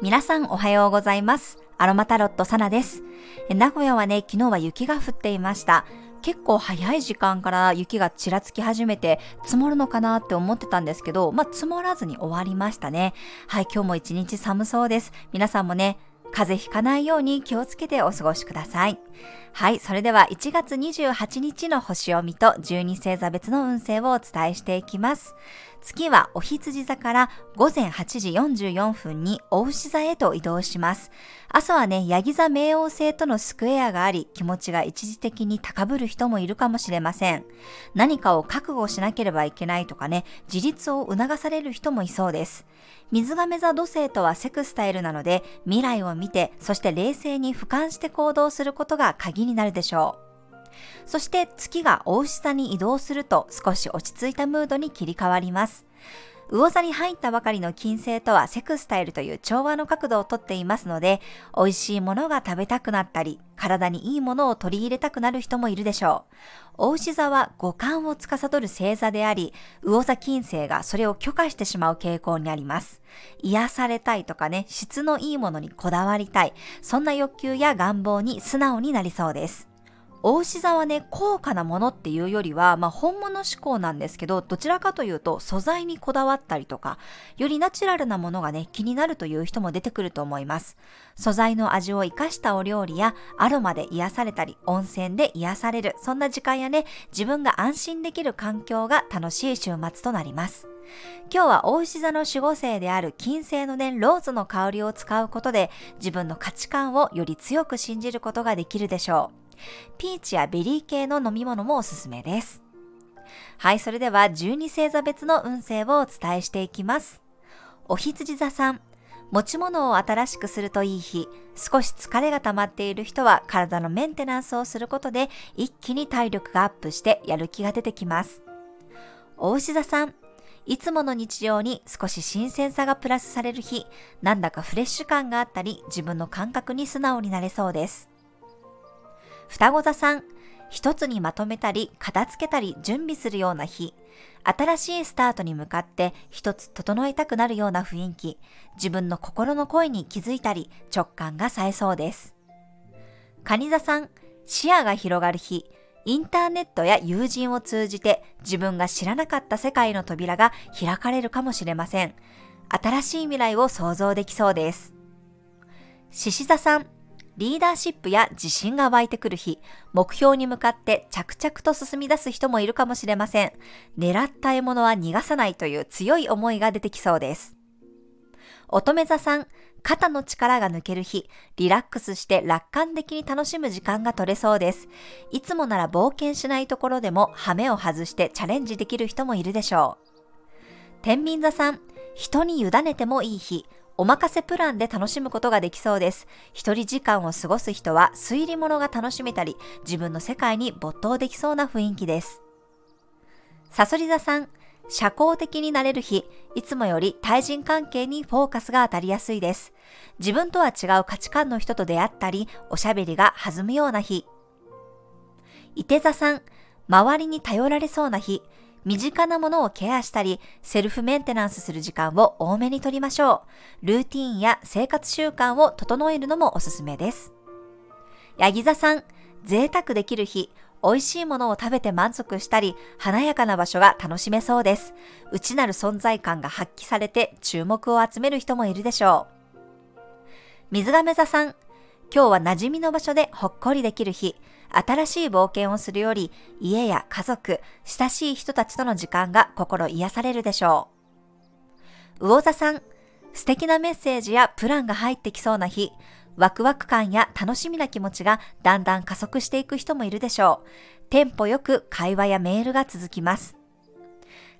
皆さんおはようございます。アロマタロットサナです。名古屋はね、昨日は雪が降っていました。結構早い時間から雪がちらつき始めて積もるのかなって思ってたんですけど、まあ、積もらずに終わりましたね。はい、今日も一日寒そうです。皆さんもね、風邪ひかないように気をつけてお過ごしください。はい、それでは1月28日の星を見と12星座別の運勢をお伝えしていきます。月はお羊座から午前8時44分にお牛座へと移動します。朝はね、ヤギ座冥王星とのスクエアがあり、気持ちが一時的に高ぶる人もいるかもしれません。何かを覚悟しなければいけないとかね、自立を促される人もいそうです。水亀座土星とはセクスタイルなので、未来を見て、そして冷静に俯瞰して行動することが鍵になるでしょう。そして月が大牛座に移動すると少し落ち着いたムードに切り替わります。魚座に入ったばかりの金星とはセクスタイルという調和の角度をとっていますので、美味しいものが食べたくなったり、体にいいものを取り入れたくなる人もいるでしょう。大牛座は五感を司る星座であり、魚座金星がそれを許可してしまう傾向にあります。癒されたいとかね、質のいいものにこだわりたい、そんな欲求や願望に素直になりそうです。大牛座はね、高価なものっていうよりは、まあ、本物志向なんですけど、どちらかというと素材にこだわったりとか、よりナチュラルなものがね、気になるという人も出てくると思います。素材の味を活かしたお料理や、アロマで癒されたり、温泉で癒される、そんな時間やね、自分が安心できる環境が楽しい週末となります。今日は大牛座の守護星である金星の年ローズの香りを使うことで自分の価値観をより強く信じることができるでしょう。ピーチやベリー系の飲み物もおすすめです。はい、それでは12星座別の運勢をお伝えしていきます。牡羊座さん、持ち物を新しくするといい日、少し疲れが溜まっている人は体のメンテナンスをすることで一気に体力がアップしてやる気が出てきます。牡牛座さん、いつもの日常に少し新鮮さがプラスされる日、なんだかフレッシュ感があったり、自分の感覚に素直になれそうです。双子座さん、一つにまとめたり、片付けたり、準備するような日、新しいスタートに向かって一つ整えたくなるような雰囲気、自分の心の声に気づいたり、直感が冴えそうです。蟹座さん、視野が広がる日、インターネットや友人を通じて自分が知らなかった世界の扉が開かれるかもしれません。新しい未来を想像できそうです。獅子座さん、リーダーシップや自信が湧いてくる日、目標に向かって着々と進み出す人もいるかもしれません。狙った獲物は逃がさないという強い思いが出てきそうです。乙女座さん、肩の力が抜ける日、リラックスして楽観的に楽しむ時間が取れそうです。いつもなら冒険しないところでも羽目を外してチャレンジできる人もいるでしょう。天秤座さん、人に委ねてもいい日、お任せプランで楽しむことができそうです。一人時間を過ごす人は推理物が楽しめたり、自分の世界に没頭できそうな雰囲気です。サソリ座さん、社交的になれる日、いつもより対人関係にフォーカスが当たりやすいです。自分とは違う価値観の人と出会ったり、おしゃべりが弾むような日。伊手座さん、周りに頼られそうな日、身近なものをケアしたり、セルフメンテナンスする時間を多めにとりましょう。ルーティンや生活習慣を整えるのもおすすめです。ヤギ座さん、贅沢できる日、美味しいものを食べて満足したり、華やかな場所が楽しめそうです。内なる存在感が発揮されて注目を集める人もいるでしょう。水亀座さん、今日は馴染みの場所でほっこりできる日、新しい冒険をするより、家や家族、親しい人たちとの時間が心癒されるでしょう。魚座さん、素敵なメッセージやプランが入ってきそうな日、ワクワク感や楽しみな気持ちがだんだん加速していく人もいるでしょう。テンポよく会話やメールが続きます。